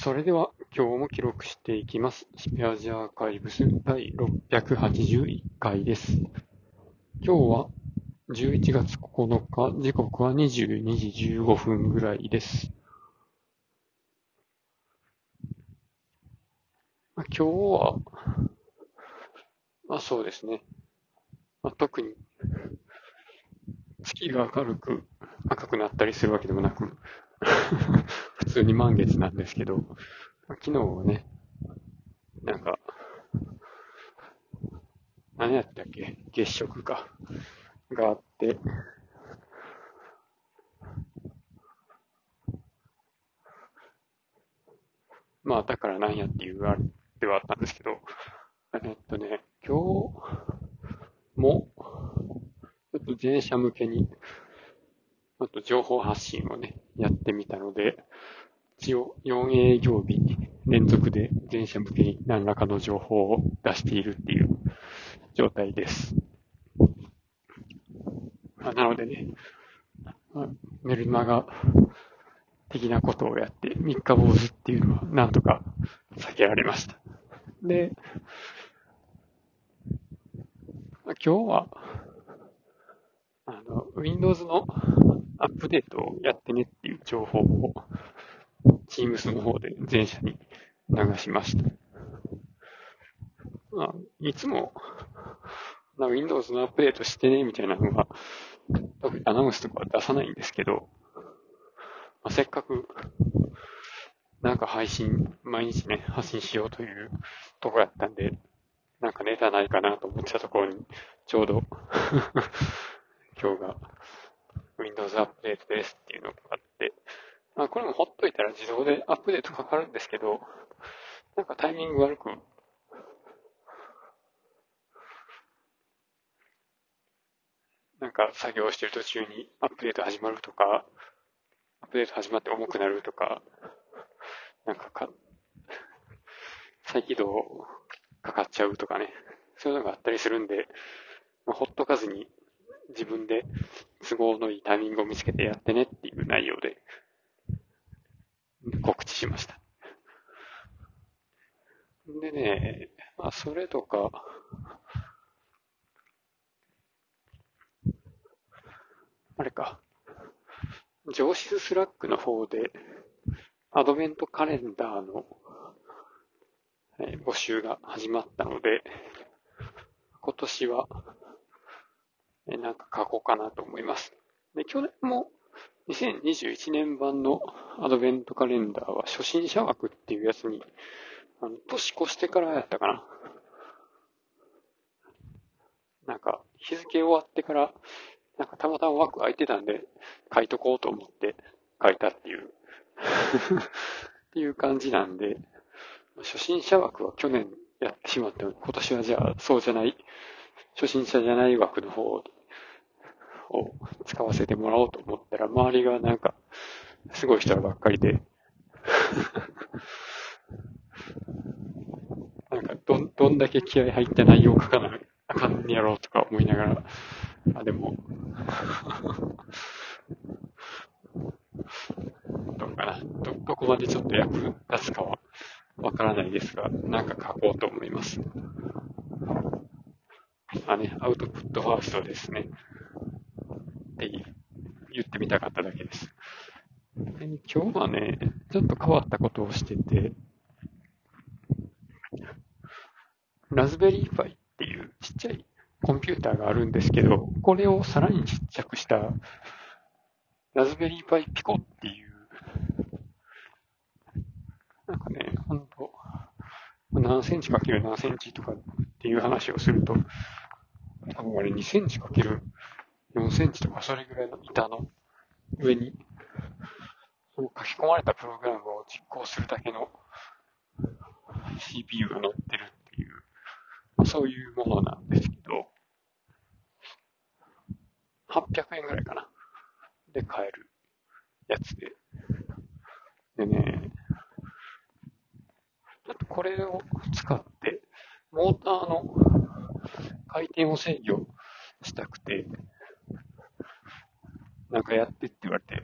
それでは今日も記録していきます。スペアジアーカイブス第681回です。今日は11月9日、時刻は22時15分ぐらいです。あ今日は、まあそうですね。まあ、特に月が明るく赤くなったりするわけでもなく、普通に満月なんですけど、昨日はね、なんか、何やったっけ月食か。があって、まあだからなんやっていうあれではあったんですけど、えっとね、今日も、ちょっと全社向けに、あと情報発信をね、やってみたので、一応4営業日連続で全社向けに何らかの情報を出しているっていう状態です。まあなのでね、まあメルマガ的なことをやって三日坊主っていうのはなんとか避けられました。で、まあ今日は、あの、Windows のアップデートをやってねっていう情報を Teams の方で全社に流しました。まあ、いつも、まあ、Windows のアップデートしてねみたいなのは、特にアナウンスとかは出さないんですけど、まあ、せっかく、なんか配信、毎日ね、発信しようというところやったんで、なんかネタないかなと思ってたところに、ちょうど 今日が Windows アップデートですっていうのがあって、まあこれもほっといたら自動でアップデートかかるんですけど、なんかタイミング悪く、なんか作業してる途中にアップデート始まるとか、アップデート始まって重くなるとか、なんかか、再起動かかっちゃうとかね、そういうのがあったりするんで、まあ、ほっとかずに自分で都合のいいタイミングを見つけてやってねっていう内容で。告知しました。でね、まあそれとか、あれか、上司スラックの方でアドベントカレンダーのえ募集が始まったので、今年は、えなんか書こうかなと思います。で、去年も2021年版のアドベントカレンダーは初心者枠っていうやつに、あの、年越してからやったかな。なんか、日付終わってから、なんかたまたま枠空いてたんで、書いとこうと思って書いたっていう、っていう感じなんで、初心者枠は去年やってしまったので、今年はじゃあそうじゃない、初心者じゃない枠の方を使わせてもらおうと思ったら、周りがなんか、すごい人ばっかりで、なんかどん、どんだけ気合入った内容を書かなあかんねやろうとか思いながら、あ、でも、どうかな、ど、こまでちょっと役立つかはわからないですが、なんか書こうと思います。まあね、アウトプットファーストですね。って言ってみたかっただけです。で今日はね、ちょっと変わったことをしてて、ラズベリーパイっていうちっちゃいコンピューターがあるんですけど、これをさらにちっちゃくしたラズベリーパイピコっていう、なんかね、ほんと、何センチかける何センチとかっていう話をすると、多分あれ2センチかける4センチとかそれぐらいの板の上に、その書き込まれたプログラムを実行するだけの CPU が乗ってるっていう、そういうものなんですけど、800円ぐらいかな。で買えるやつで。でね、ちょっとこれを使って、モーターの回転を制御したくて、なんかやってって言われて、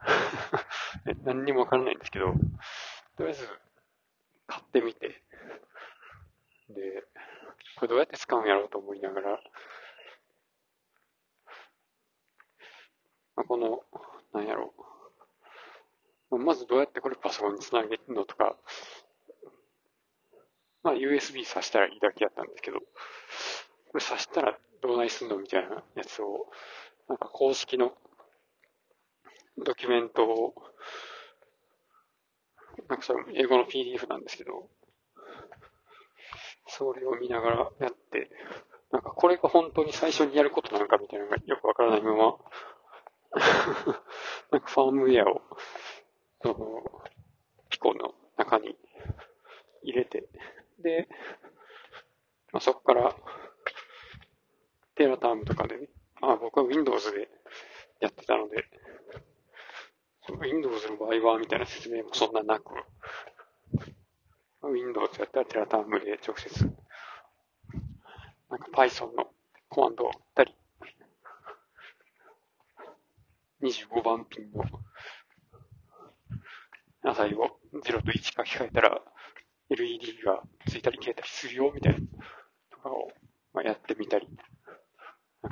何にもわからないんですけど、とりあえず買ってみて、で、これどうやって使うんやろうと思いながら、まあ、この、なんやろ。う。まずどうやってこれパソコンにつなげるのとか、まあ USB 挿したらいいだけやったんですけど、これ挿したらどうないすんのみたいなやつを、なんか公式のドキュメントを、なんかそれ英語の PDF なんですけど、それを見ながらやって、なんかこれが本当に最初にやることなのかみたいなのがよくわからないまま、なんかファームウェアを、その、ピコの中に入れて、で、まあ、そこから、テラタームとかでね、あ僕は Windows でやってたので、Windows の場合は、みたいな説明もそんななく、Windows やったらテラタームで直接、なんか Python のコマンドを打ったり、25番ピンの値を0と1書き換えたら LED がついたり消えたりするよみたいなとかを、やってみたり、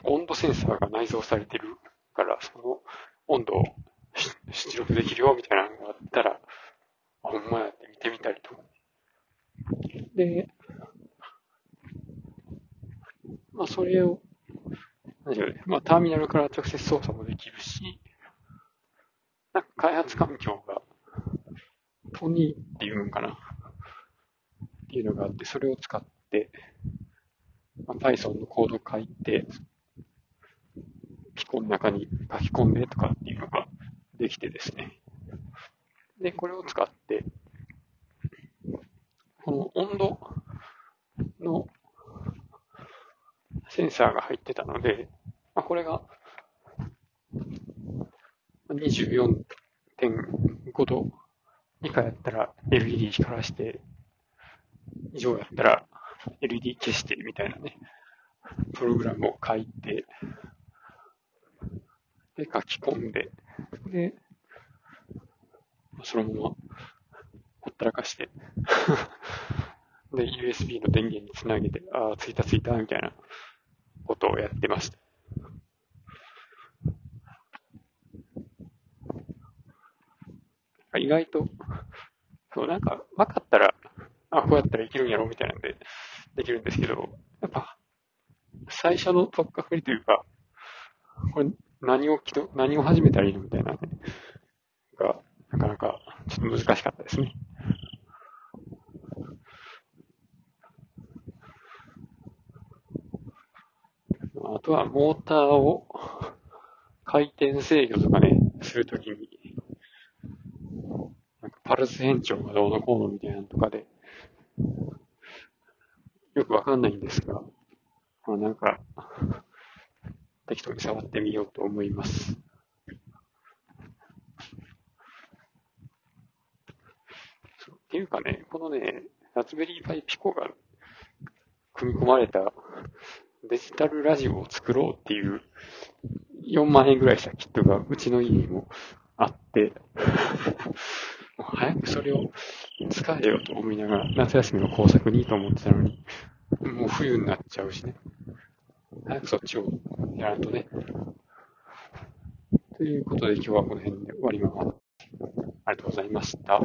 温度センサーが内蔵されてるから、その温度を出力できるよみたいなのがあったら、ほんまやって見てみたりとか。で、まあそれを、何でしょうね。まあターミナルから直接操作もできるし、なんか開発環境が、トニーっていうのかなっていうのがあって、それを使って、まあ、Python のコード書いて、ピコの中に書き込んでとかっていうのができてですね。で、これを使って、この温度のセンサーが入ってたので、まあ、これが24.5度以下やったら LED 光らして、以上やったら LED 消してみたいなね、プログラムを書いて、で、書き込んで、で、そのままほったらかして で、USB の電源につなげて、ああ、ついたついた、みたいなことをやってました。意外と、そう、なんか、分かったら、あ、こうやったらいけるんやろ、みたいなんで、できるんですけど、やっぱ、最初のとっかかりというか、これ、何をきと、何を始めたらいいのみたいなね、が、なかなか、ちょっと難しかったですね。あとは、モーターを回転制御とかね、するときに、なんかパルス変調がどうのこうのみたいなのとかで、よくわかんないんですが、まあ、なんか、適当に触ってみようと思います。っていうかね、このね、ラズベリーパイピコが組み込まれたデジタルラジオを作ろうっていう4万円ぐらいしたキットがうちの家にもあってもう早くそれを使えよと思いながら、夏休みの工作にいいと思ってたのに、もう冬になっちゃうしね。早くそっちをやらんとね。ということで今日はこの辺で終わります。ありがとうございました。